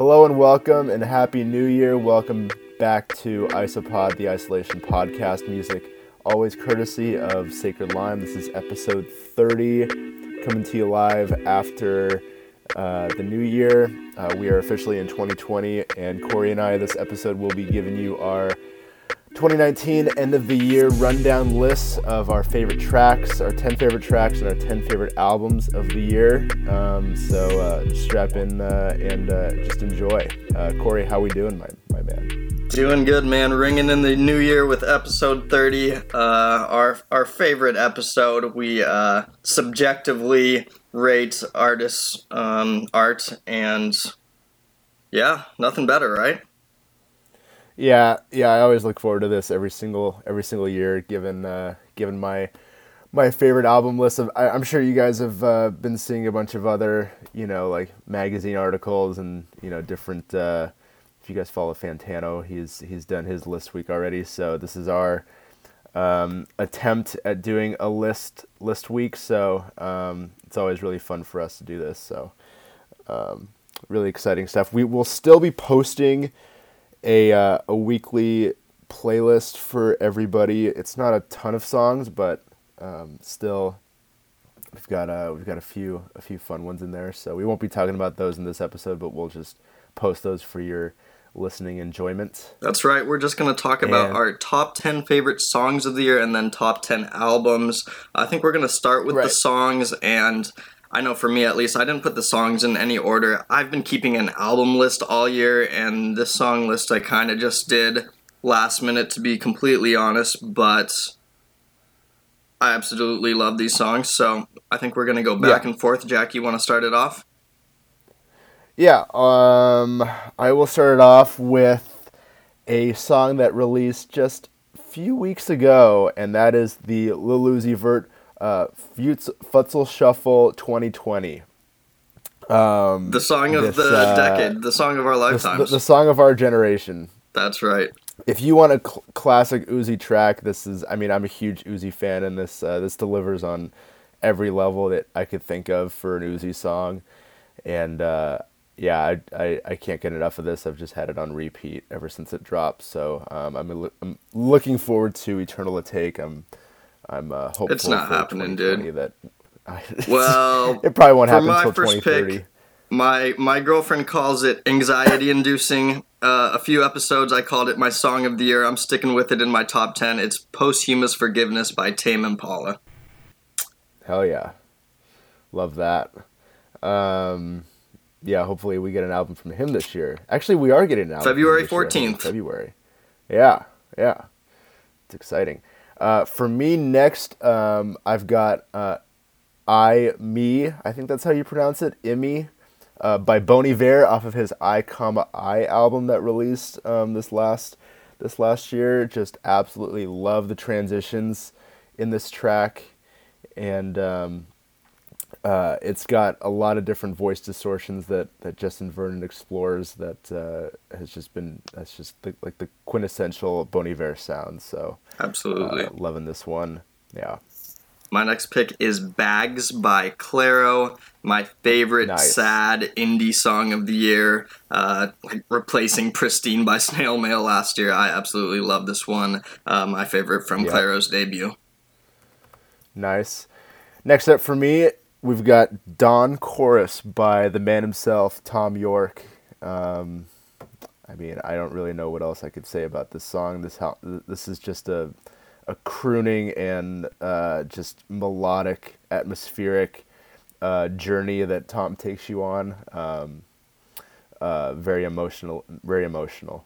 Hello and welcome and happy new year. Welcome back to Isopod, the Isolation Podcast. Music always courtesy of Sacred Lime. This is episode 30, coming to you live after uh, the new year. Uh, we are officially in 2020, and Corey and I, this episode, will be giving you our 2019 end of the year rundown lists of our favorite tracks, our 10 favorite tracks, and our 10 favorite albums of the year. Um, so uh, strap in uh, and uh, just enjoy. Uh, Corey, how we doing, my, my man? Doing good, man. Ringing in the new year with episode 30, uh, our our favorite episode. We uh, subjectively rate artists' um, art, and yeah, nothing better, right? Yeah, yeah. I always look forward to this every single every single year. Given uh, given my my favorite album list of, I, am sure you guys have uh, been seeing a bunch of other you know like magazine articles and you know different. Uh, if you guys follow Fantano, he's he's done his list week already. So this is our um, attempt at doing a list list week. So um, it's always really fun for us to do this. So um, really exciting stuff. We will still be posting a uh, a weekly playlist for everybody. It's not a ton of songs, but um, still, we've got uh, we've got a few a few fun ones in there. So we won't be talking about those in this episode, but we'll just post those for your listening enjoyment. That's right. We're just going to talk about and our top 10 favorite songs of the year and then top 10 albums. I think we're going to start with right. the songs and I know for me at least, I didn't put the songs in any order. I've been keeping an album list all year, and this song list I kind of just did last minute to be completely honest, but I absolutely love these songs, so I think we're gonna go back yeah. and forth. Jack, you want to start it off? Yeah, um, I will start it off with a song that released just a few weeks ago, and that is the Lil Uzi Vert uh, Futsal Shuffle 2020. Um, the song of this, the uh, decade, the song of our lifetimes, the, the, song of our generation. That's right. If you want a cl- classic Uzi track, this is. I mean, I'm a huge Uzi fan, and this uh, this delivers on every level that I could think of for an Uzi song, and uh, yeah, I, I, I can't get enough of this. I've just had it on repeat ever since it dropped. So um, I'm, I'm looking forward to Eternal Atake. I'm I'm uh, hopeful. It's not happening, dude. That well, it probably won't happen until 2030. Pick, my my girlfriend calls it anxiety inducing. Uh, a few episodes I called it my song of the year. I'm sticking with it in my top ten. It's "Posthumous Forgiveness" by Tame Impala. Hell yeah, love that. Um, yeah, hopefully we get an album from him this year. Actually, we are getting an album. February fourteenth. February. Yeah, yeah, it's exciting. Uh, for me, next, um, I've got uh, I Me. I think that's how you pronounce it. Imi, uh, by Bon Iver off of his I comma I album that released um, this last this last year. Just absolutely love the transitions in this track, and um, uh, it's got a lot of different voice distortions that, that Justin Vernon explores that uh, has just been that's just the, like the quintessential Bon Iver sound. So absolutely uh, loving this one. Yeah. My next pick is Bags by Clairo, my favorite nice. sad indie song of the year, uh, like replacing Pristine by Snail Mail last year. I absolutely love this one. Uh, my favorite from yep. Clairo's debut. Nice. Next up for me we've got Dawn Chorus by the man himself, Thom Yorke. Um, I mean, I don't really know what else I could say about this song. This how this is just a a crooning and uh, just melodic, atmospheric uh, journey that Tom takes you on. Um, uh, very emotional, very emotional.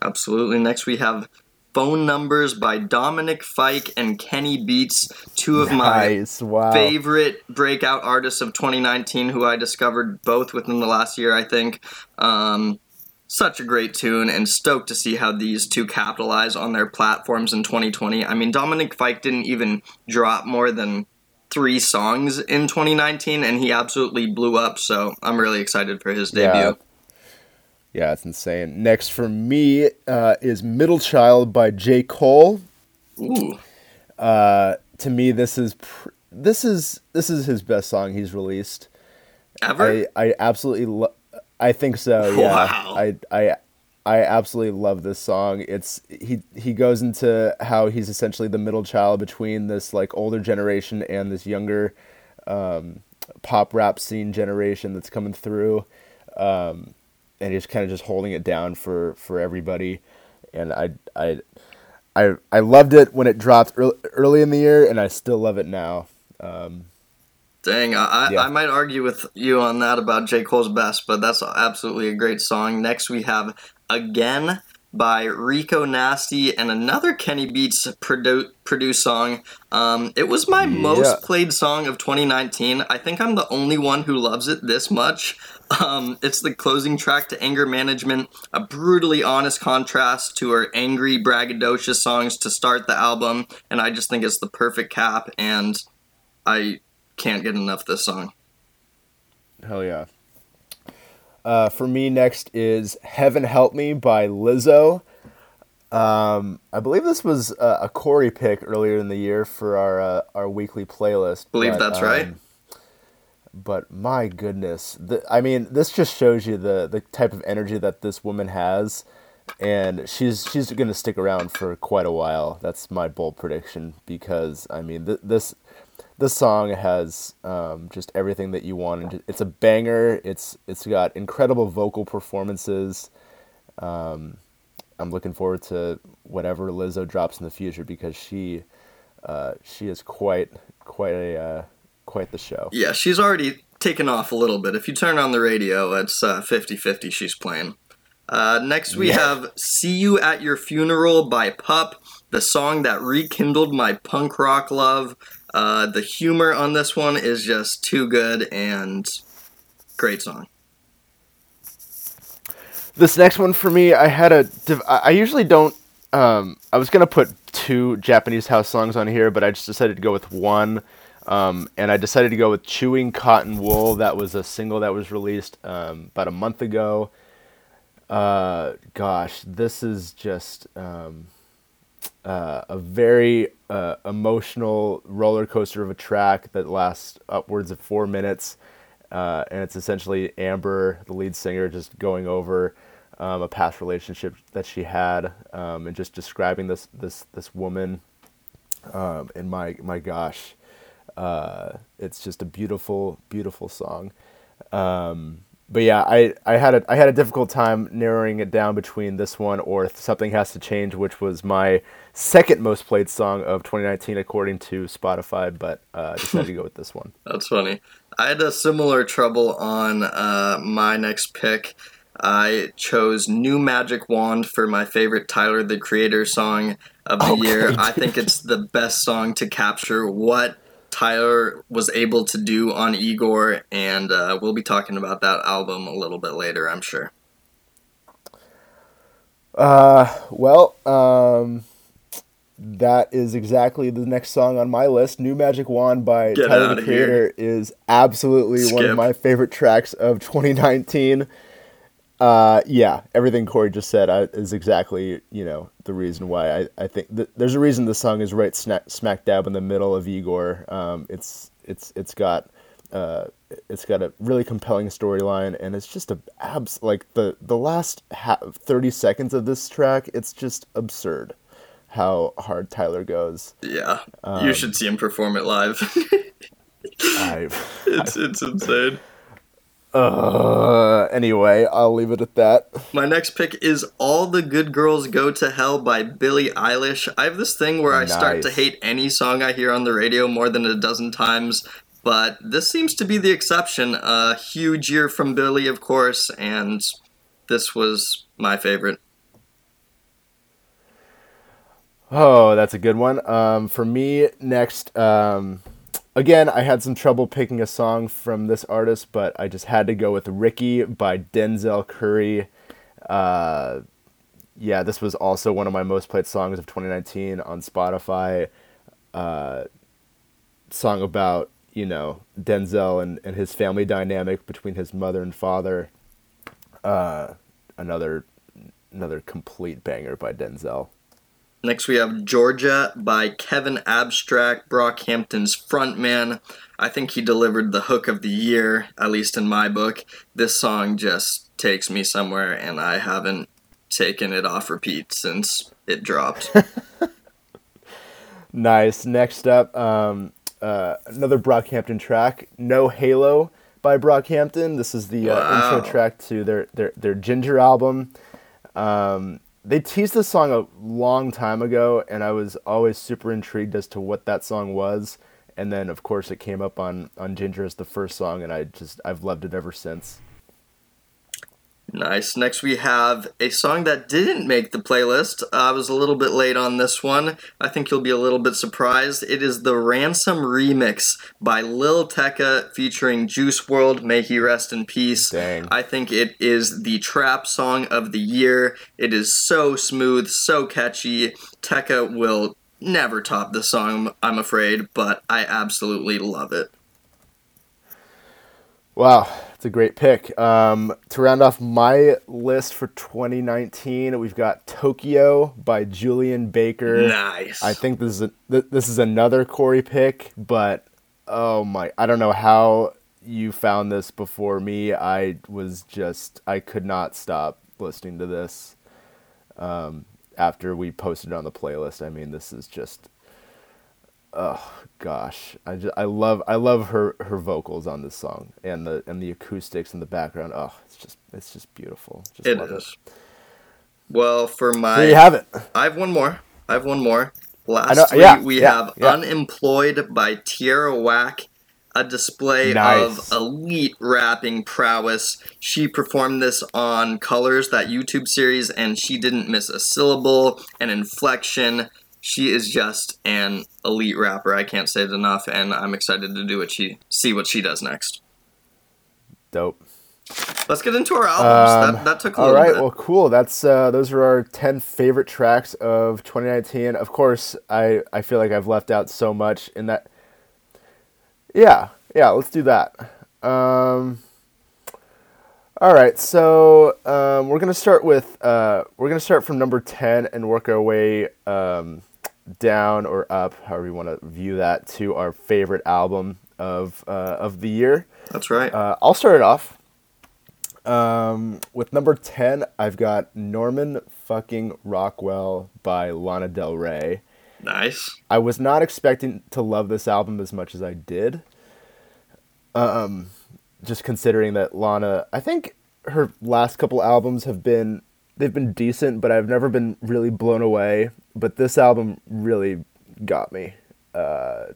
Absolutely. Next, we have Phone Numbers by Dominic Fike and Kenny Beats, two of nice. my wow. favorite breakout artists of 2019 who I discovered both within the last year, I think. Um, such a great tune and stoked to see how these two capitalize on their platforms in 2020. I mean, Dominic Fike didn't even drop more than three songs in 2019 and he absolutely blew up, so I'm really excited for his debut. Yeah. Yeah, it's insane. Next for me uh, is Middle Child by J. Cole. Ooh. Uh, to me, this is pr- this is this is his best song he's released. Ever? I, I absolutely love. I think so. Yeah. Wow. I I I absolutely love this song. It's he he goes into how he's essentially the middle child between this like older generation and this younger um, pop rap scene generation that's coming through, um, and he's kind of just holding it down for for everybody. And I I I I loved it when it dropped early, early in the year, and I still love it now. Um, Dang, I, yeah. I might argue with you on that about J. Cole's best, but that's absolutely a great song. Next, we have Again by Rico Nasty and another Kenny Beats produ- produced song. Um, it was my yeah. most played song of 2019. I think I'm the only one who loves it this much. Um, it's the closing track to Anger Management, a brutally honest contrast to her angry, braggadocious songs to start the album, and I just think it's the perfect cap, and I can't get enough of this song. Hell yeah. Uh, for me, next is Heaven Help Me by Lizzo. Um, I believe this was a, a Corey pick earlier in the year for our uh, our weekly playlist. Believe but, that's um, right. But my goodness, the, I mean, this just shows you the the type of energy that this woman has, and she's she's to stick around for quite a while. That's my bold prediction because I mean, th- this this song has um, just everything that you want. It's a banger. It's it's got incredible vocal performances. Um, I'm looking forward to whatever Lizzo drops in the future because she uh, she is quite quite a uh, quite the show. Yeah, she's already taken off a little bit. If you turn on the radio, it's uh, 50-50 she's playing. Uh, next we yeah. have "See You at Your Funeral" by Pup, the song that rekindled my punk rock love. Uh, the humor on this one is just too good and great song. This next one for me, I had a. I usually don't. Um, I was gonna put two Japanese house songs on here, but I just decided to go with one. Um, and I decided to go with Chewing Cotton Wool. That was a single that was released um, about a month ago. Uh, gosh, this is just um, uh, a very uh, emotional roller coaster of a track that lasts upwards of four minutes. Uh, and it's essentially Amber, the lead singer, just going over um, a past relationship that she had um, and just describing this this this woman. Um, and my my gosh, uh, it's just a beautiful beautiful song. Um, but yeah, I, I had a I had a difficult time narrowing it down between this one or something has to change, which was my second most played song of 2019 according to Spotify. But uh, I decided to go with this one. That's funny. I had a similar trouble on uh, my next pick. I chose "New Magic Wand" for my favorite Tyler the Creator song of the okay. year. I think it's the best song to capture what Tyler was able to do on Igor, and uh, we'll be talking about that album a little bit later, I'm sure. Uh, well, um, that is exactly the next song on my list. New Magic Wand by Get Tyler the Creator here. is absolutely Skip. one of my favorite tracks of 2019. Uh, yeah, everything Corey just said uh, is exactly you know the reason why I, I think th- there's a reason the song is right smack, smack dab in the middle of Igor. Um, it's it's it's got uh, it's got a really compelling storyline and it's just a abs like the the last ha- 30 seconds of this track it's just absurd how hard Tyler goes. Yeah, um, you should see him perform it live. I, it's I, it's insane. Uh, anyway, I'll leave it at that. My next pick is All the Good Girls Go to Hell by Billie Eilish. I have this thing where I nice. start to hate any song I hear on the radio more than a dozen times, but this seems to be the exception. A huge year from Billie, of course, and this was my favorite. Oh, that's a good one. Um, for me, next, um, again, I had some trouble picking a song from this artist, but I just had to go with Ricky by Denzel Curry. Uh, yeah, this was also one of my most played songs of 2019 on Spotify. Uh, song about, you know, Denzel and, and his family dynamic between his mother and father. Uh, another another complete banger by Denzel. Next, we have Georgia by Kevin Abstract, Brockhampton's frontman. I think he delivered the hook of the year, at least in my book. This song just takes me somewhere, and I haven't taken it off repeat since it dropped. nice. Next up, um, uh, another Brockhampton track, No Halo by Brockhampton. This is the uh, wow. intro track to their, their, their Ginger album. Um, they teased this song a long time ago, and I was always super intrigued as to what that song was. And then, of course, it came up on, on Ginger as the first song, and I just I've loved it ever since. Nice. Next, we have a song that didn't make the playlist. I was a little bit late on this one. I think you'll be a little bit surprised. It is the Ransom remix by Lil Tecca featuring Juice WRLD. May he rest in peace. Dang. I think it is the trap song of the year. It is so smooth, so catchy. Tecca will never top this song, I'm afraid, but I absolutely love it. Wow, it's a great pick. Um, to round off my list for 2019, we've got Tokyo by Julien Baker. Nice. I think this is a, this is another Corey pick, but oh my, I don't know how you found this before me. I was just I could not stop listening to this. Um, after we posted it on the playlist, I mean, this is just oh gosh i just i love i love her her vocals on this song and the and the acoustics in the background oh it's just it's just beautiful just it is it. well for my there you have it i have one more i have one more lastly yeah, we yeah, have yeah. unemployed by tierra whack a display nice. of elite rapping prowess. She performed this on Colors, that YouTube series, and she didn't miss a syllable, an inflection, she is just an elite rapper. I can't say it enough, and I'm excited to do what she see what she does next. Dope. Let's get into our albums. Um, that, that took a all right. Bit. Well, cool. That's uh, those are our ten favorite tracks of 2019. Of course, I I feel like I've left out so much in that. Yeah, yeah. Let's do that. Um, all right, so um, we're gonna start with uh, we're gonna start from number ten and work our way um, down or up, however you want to view that, to our favorite album of uh, of the year. That's right. Uh, I'll start it off. Um, with number ten, I've got Norman fucking Rockwell by Lana Del Rey. Nice. I was not expecting to love this album as much as I did. Um, just considering that Lana, I think her last couple albums have been they've been decent, but I've never been really blown away. But this album really got me. Uh,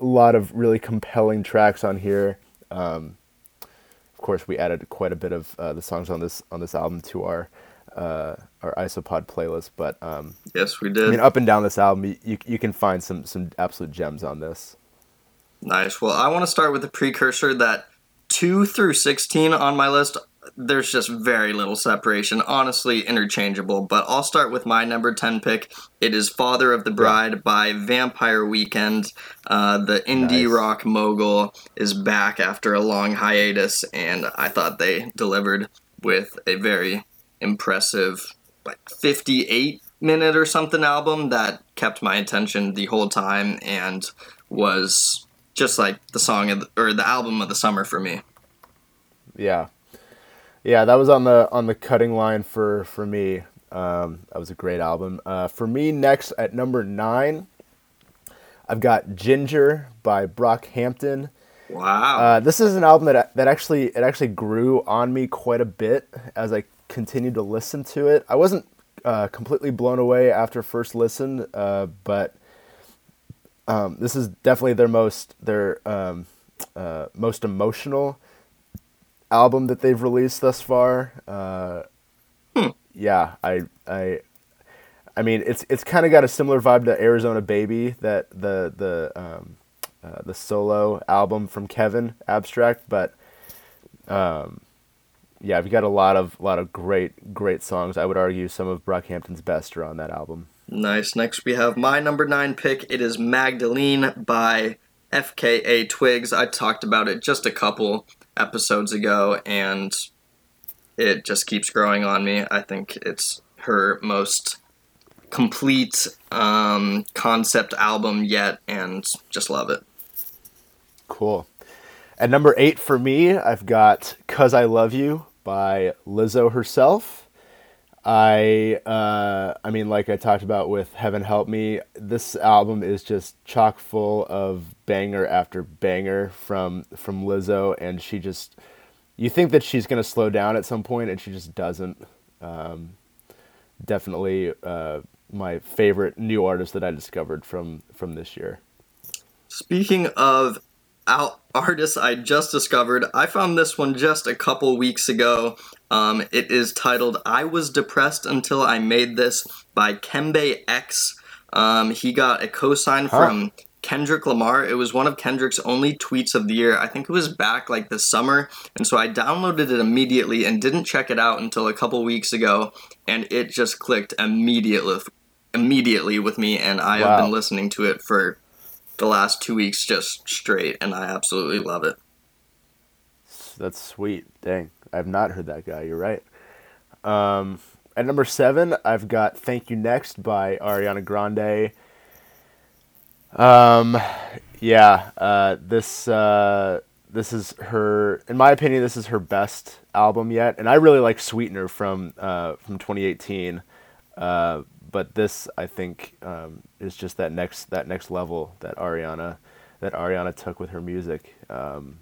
a lot of really compelling tracks on here. Um, of course, we added quite a bit of uh, the songs on this on this album to our uh, our Isopod playlist. But um, yes, we did. I mean, up and down this album, you you can find some some absolute gems on this. Nice. Well, I want to start with the precursor that two through sixteen on my list there's just very little separation. Honestly, interchangeable. But I'll start with my number 10 pick. It is Father of the Bride yeah. by Vampire Weekend. Uh, the indie nice. rock mogul is back after a long hiatus, and I thought they delivered with a very impressive, like 58 minute or something album that kept my attention the whole time and was just like the song of the, or the album of the summer for me. Yeah, yeah, that was on the on the cutting line for for me. Um, that was a great album. Uh, for me, next at number nine, I've got Ginger by Brockhampton. Wow. Uh, this is an album that that actually it actually grew on me quite a bit as I continued to listen to it. I wasn't uh, completely blown away after first listen, uh, but um, this is definitely their most their um, uh, most emotional album that they've released thus far. Uh, hmm. Yeah, I I I mean it's it's kind of got a similar vibe to Arizona Baby that the the um, uh, the solo album from Kevin Abstract, but um, yeah, we've got a lot of lot of great great songs. I would argue some of Brockhampton's best are on that album. Nice. Next we have my number nine pick. It is Magdalene by FKA Twigs. I talked about it just a couple episodes ago, and it just keeps growing on me. I think it's her most complete um, concept album yet, and just love it. Cool. At number eight for me, I've got "Cuz I Love You" by Lizzo herself. I uh, I mean, like I talked about with Heaven Help Me, this album is just chock full of banger after banger from from Lizzo, and she just you think that she's gonna slow down at some point, and she just doesn't. Um, definitely uh, my favorite new artist that I discovered from from this year. Speaking of out artists I just discovered, I found this one just a couple weeks ago. Um, it is titled "I Was Depressed Until I Made This" by Kembe X. Um, he got a cosign huh. from Kendrick Lamar. It was one of Kendrick's only tweets of the year. I think it was back like this summer. And so I downloaded it immediately and didn't check it out until a couple weeks ago. And it just clicked immediately immediately with me and I wow. have been listening to it for the last two weeks just straight and I absolutely love it. That's sweet. Dang. I've not heard that guy. You're right. Um, at number seven, I've got Thank You Next by Ariana Grande. Um, yeah, uh, this uh, this is her, in my opinion, this is her best album yet, and I really like Sweetener from uh, from 2018. Uh, but this, I think, um, is just that next that next level that Ariana that Ariana took with her music, um,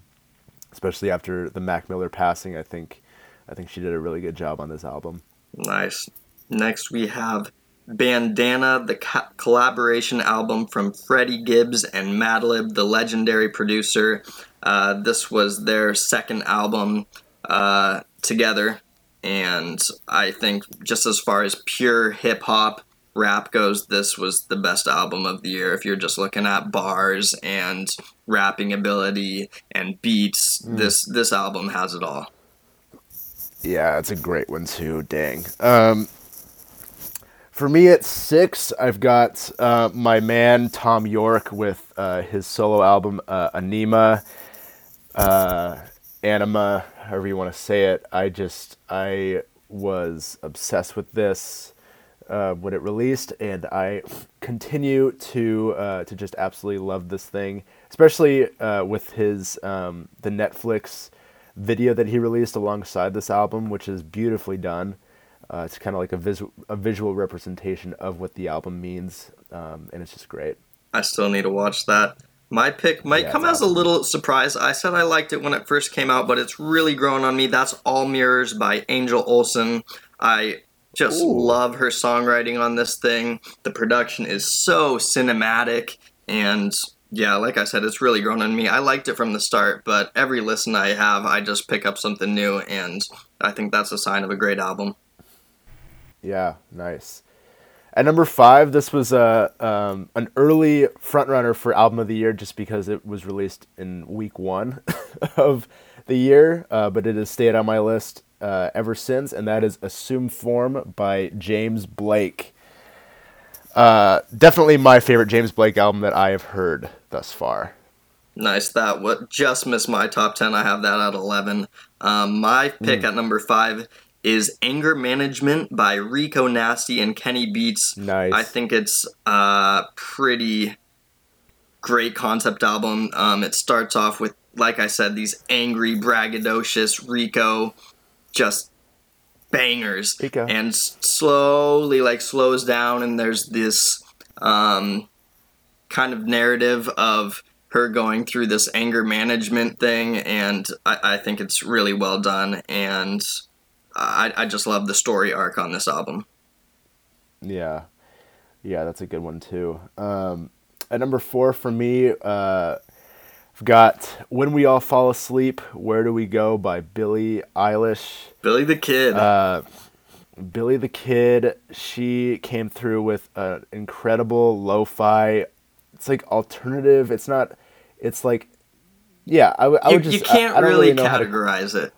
especially after the Mac Miller passing. I think I think she did a really good job on this album. Nice. Next, we have Bandana, the co- collaboration album from Freddie Gibbs and Madlib, the legendary producer. Uh, this was their second album uh, together, and I think just as far as pure hip hop rap goes, this was the best album of the year. If you're just looking at bars and rapping ability and beats, mm. this this album has it all. Yeah, it's a great one too. Dang. Um, for me at six, I've got uh, my man Thom Yorke with uh, his solo album uh, Anima, uh, Anima, however you want to say it. I just I was obsessed with this uh, when it released, and I continue to uh, to just absolutely love this thing, especially with his um, the Netflix video that he released alongside this album, which is beautifully done. Uh, it's kind of like a, vis- a visual representation of what the album means, um, and it's just great. I still need to watch that. My pick might yeah, come as awesome. a little surprise. I said I liked it when it first came out, but it's really grown on me. That's All Mirrors by Angel Olsen. I just Ooh. love her songwriting on this thing. The production is so cinematic, and yeah, like I said, it's really grown on me. I liked it from the start, but every listen I have, I just pick up something new, and I think that's a sign of a great album. Yeah, nice. At number five, this was a um, an early frontrunner for album of the year, just because it was released in week one of the year, uh, but it has stayed on my list uh, ever since, and that is "Assume Form" by James Blake. Uh, definitely my favorite James Blake album that I have heard thus far. Nice. That what just missed my top ten. I have that at eleven. Um, my pick mm. at number five is Anger Management by Rico Nasty and Kenny Beats. Nice. I think it's a pretty great concept album. Um, it starts off with, like I said, these angry, braggadocious Rico, just bangers, Rico. and slowly like slows down, and there's this um, kind of narrative of her going through this anger management thing, and I, I think it's really well done and I, I just love the story arc on this album. Yeah, yeah, that's a good one too. Um, at number four for me, uh, I've got "When We All Fall Asleep, Where Do We Go" by Billie Eilish. Billy the Kid. Uh, Billy the Kid. She came through with an incredible lo-fi. It's like alternative. It's not. It's like, yeah. I, I would just. You can't I, I really, really categorize to, it.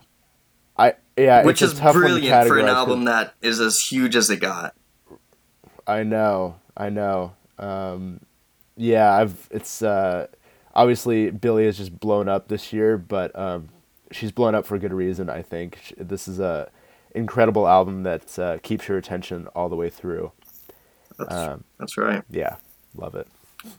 I yeah, which is brilliant for an album that is as huge as it got. I know, I know. Um, yeah, I've it's uh, obviously Billie has just blown up this year, but um, she's blown up for a good reason. I think this is a incredible album that uh, keeps your attention all the way through. That's, um, that's right. Yeah, love it.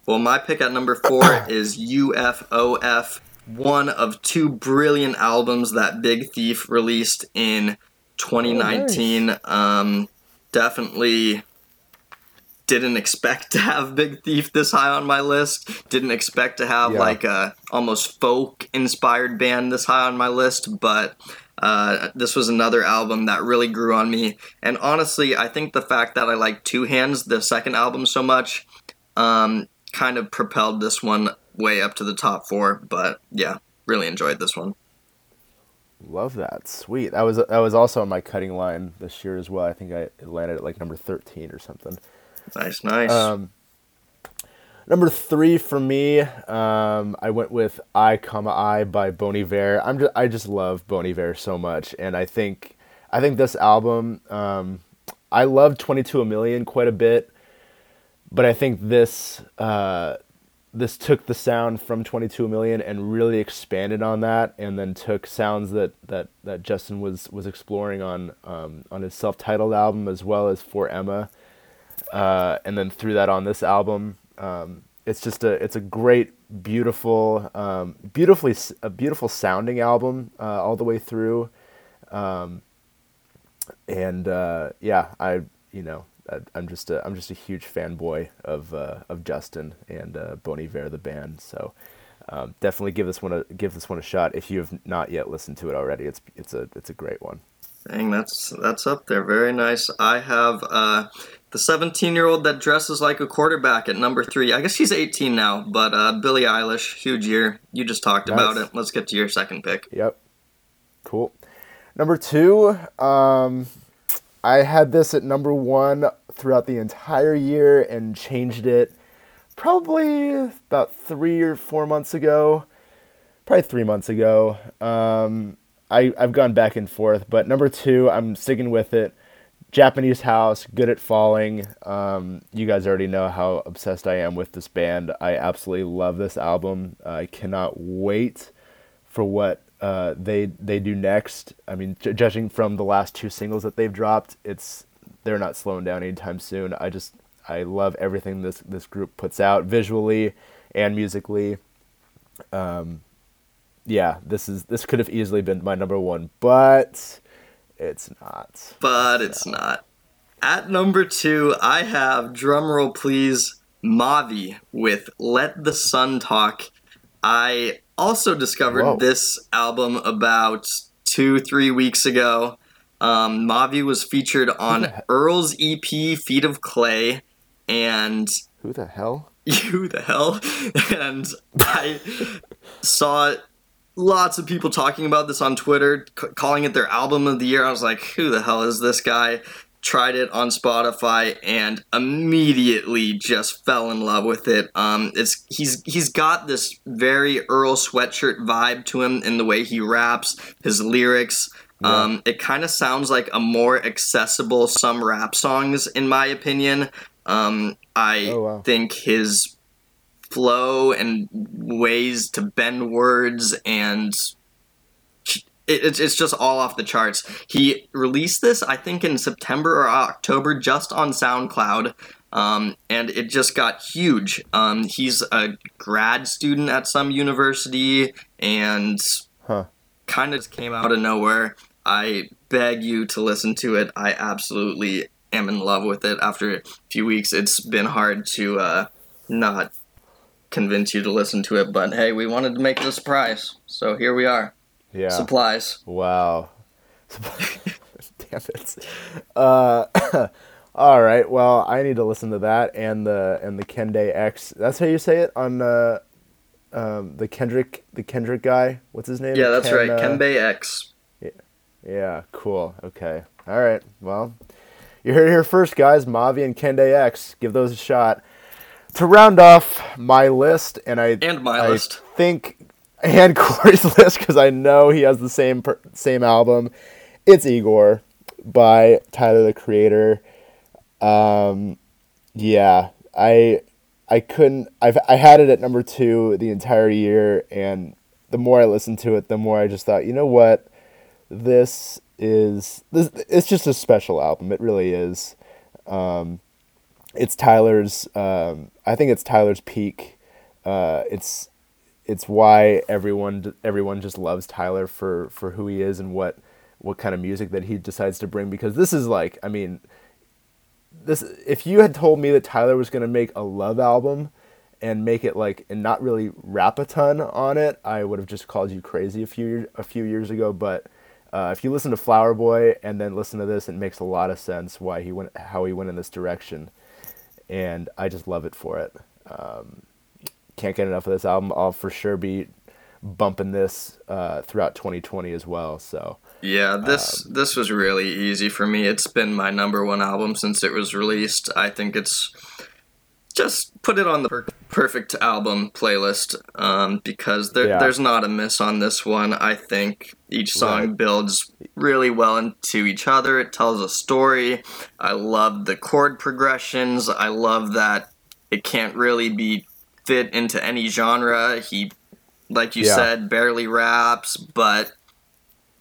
Well, my pick at number four is UFOF one of two brilliant albums that Big Thief released in 2019. Oh, nice. um, definitely didn't expect to have Big Thief this high on my list. Didn't expect to have yeah. like a almost folk inspired band this high on my list, but uh, this was another album that really grew on me. And honestly, I think the fact that I like Two Hands, the second album, so much, um, kind of propelled this one way up to the top four. But yeah, really enjoyed this one. Love that. Sweet. That was that was also on my cutting line this year as well. I think I landed at like number thirteen or something. Nice, nice. Um, number three for me, um, I went with I, comma I by Bon Iver. I'm just, I just love Bon Iver so much, and I think I think this album. Um, I love Twenty Two a Million quite a bit, but I think this uh, this took the sound from 22 million and really expanded on that and then took sounds that that that Justin was was exploring on um, on his self-titled album as well as for Emma uh, and then threw that on this album um, it's just a it's a great beautiful um, beautifully a beautiful sounding album uh, all the way through um, and uh, yeah I you know I'm just a I'm just a huge fanboy of uh, of Justin and uh, Bon Iver the band. So um, definitely give this one a give this one a shot if you have not yet listened to it already. It's it's a it's a great one. Dang, that's that's up there. Very nice. I have uh, the 17 year old that dresses like a quarterback at number three. I guess she's 18 now, but uh, Billie Eilish, huge year. You just talked nice. about it. Let's get to your second pick. Yep. Cool. Number two, um, I had this at number one throughout the entire year and changed it probably about three or four months ago. Probably three months ago. Um, I, I've gone back and forth, but number two, I'm sticking with it. Japanese House, Good at Falling. Um, you guys already know how obsessed I am with this band. I absolutely love this album. I cannot wait for what uh, they they do next. I mean, j- judging from the last two singles that they've dropped, it's they're not slowing down anytime soon. I just I love everything this this group puts out visually and musically. Um, yeah, this is this could have easily been my number one, but it's not. But it's not. At number two, I have drumroll please Mavi with "Let the Sun Talk." I also discovered Whoa. this album about two, three weeks ago. Um, Mavi was featured on Earl's EP, Feet of Clay, and. Who the hell? Who the hell? And I saw lots of people talking about this on Twitter, c- calling it their album of the year. I was like, who the hell is this guy? tried it on Spotify and immediately just fell in love with it. Um, it's he's he's got this very Earl sweatshirt vibe to him in the way he raps, his lyrics. Yeah. Um, it kind of sounds like a more accessible some rap songs, in my opinion. Um, I oh, wow. think his flow and ways to bend words and it's, it's just all off the charts. He released this, I think, in September or October, just on SoundCloud. Um, and it just got huge. Um, he's a grad student at some university and huh. kind of came out of nowhere. I beg you to listen to it. I absolutely am in love with it. After a few weeks, it's been hard to uh, not convince you to listen to it, but hey, we wanted to make it a surprise, so here we are. Yeah. Supplies. Wow. Damn it. Uh, all right. Well, I need to listen to that and the and the Kende X. That's how you say it on uh, um, the Kendrick the Kendrick guy. What's his name? Yeah, that's Ken, right. Uh, Kembe X. Yeah. Yeah. Cool. Okay. All right. Well, you heard it here first, guys. Mavi and Kende X. Give those a shot. To round off my list, and I and my I list, think and Corey's list because I know he has the same per- same album. It's Igor by Tyler the Creator. Um, yeah, I I couldn't. I've I had it at number two the entire year, and the more I listened to it, the more I just thought, you know what, this is this. It's just a special album. It really is. Um, it's Tyler's. Um, I think it's Tyler's peak. Uh, it's it's why everyone everyone just loves Tyler for for who he is and what what kind of music that he decides to bring because this is like I mean this if you had told me that Tyler was going to make a love album and make it like and not really rap a ton on it, I would have just called you crazy a few a few years ago. But uh, if you listen to Flower Boy and then listen to this, it makes a lot of sense why he went how he went in this direction, and I just love it for it. Um, can't get enough of this album. I'll for sure be bumping this uh, throughout 2020 as well. So yeah, this um, this was really easy for me. It's been my number one album since it was released. I think it's just put it on the per- perfect album playlist um, because there, yeah. there's not a miss on this one. I think each song right. builds really well into each other. It tells a story. I love the chord progressions. I love that it can't really be fit into any genre. He, like you yeah. said, barely raps, but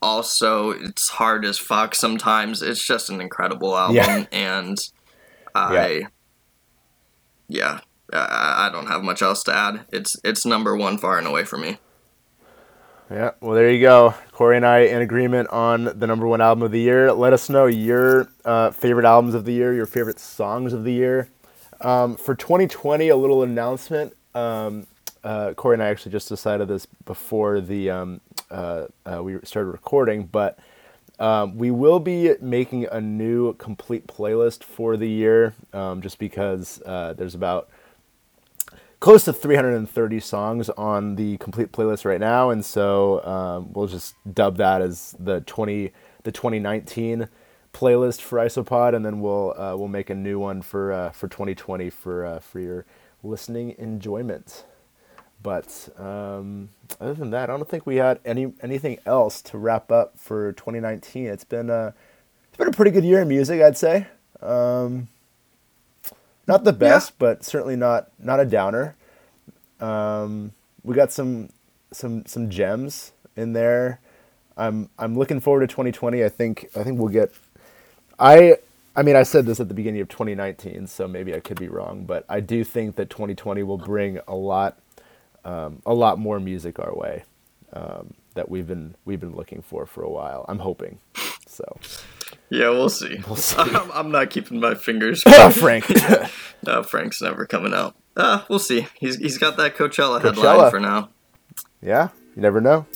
also it's hard as fuck sometimes. It's just an incredible album, yeah. and I, yeah, I, I don't have much else to add. It's it's number one far and away for me. Yeah, well, there you go. Corey and I in agreement on the number one album of the year. Let us know your uh, favorite albums of the year, your favorite songs of the year. Um, for 2020, a little announcement. Um, uh, Corey and I actually just decided this before the um, uh, uh, we started recording, but um, we will be making a new complete playlist for the year, um, just because uh, there's about close to 330 songs on the complete playlist right now, and so um, we'll just dub that as the 20 the 2019 playlist for Isopod, and then we'll uh, we'll make a new one for uh, for 2020 for uh, for your listening enjoyment. But um, other than that, I don't think we had any anything else to wrap up for 2019. It's been a it's been a pretty good year in music, I'd say. Um, not the best, yeah. but certainly not not a downer. Um, we got some some some gems in there. I'm I'm looking forward to 2020. I think I think we'll get. I I mean I said this at the beginning of 2019, so maybe I could be wrong, but I do think that 2020 will bring a lot um, a lot more music our way um, that we've been we've been looking for for a while. I'm hoping. So. Yeah, we'll see. We'll see. I'm, I'm, not keeping my fingers. oh, Frank. no, Frank's never coming out. Uh, we'll see. He's he's got that Coachella, Coachella headline for now. Yeah, you never know.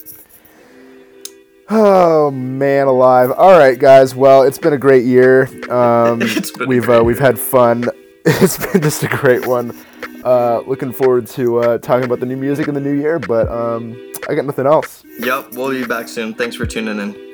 Oh man, alive! All right, guys. Well, it's been a great year. Um, we've uh, we've had fun. It's been just a great one. Uh, looking forward to uh, talking about the new music in the new year, but um, I got nothing else. Yep, we'll be back soon. Thanks for tuning in.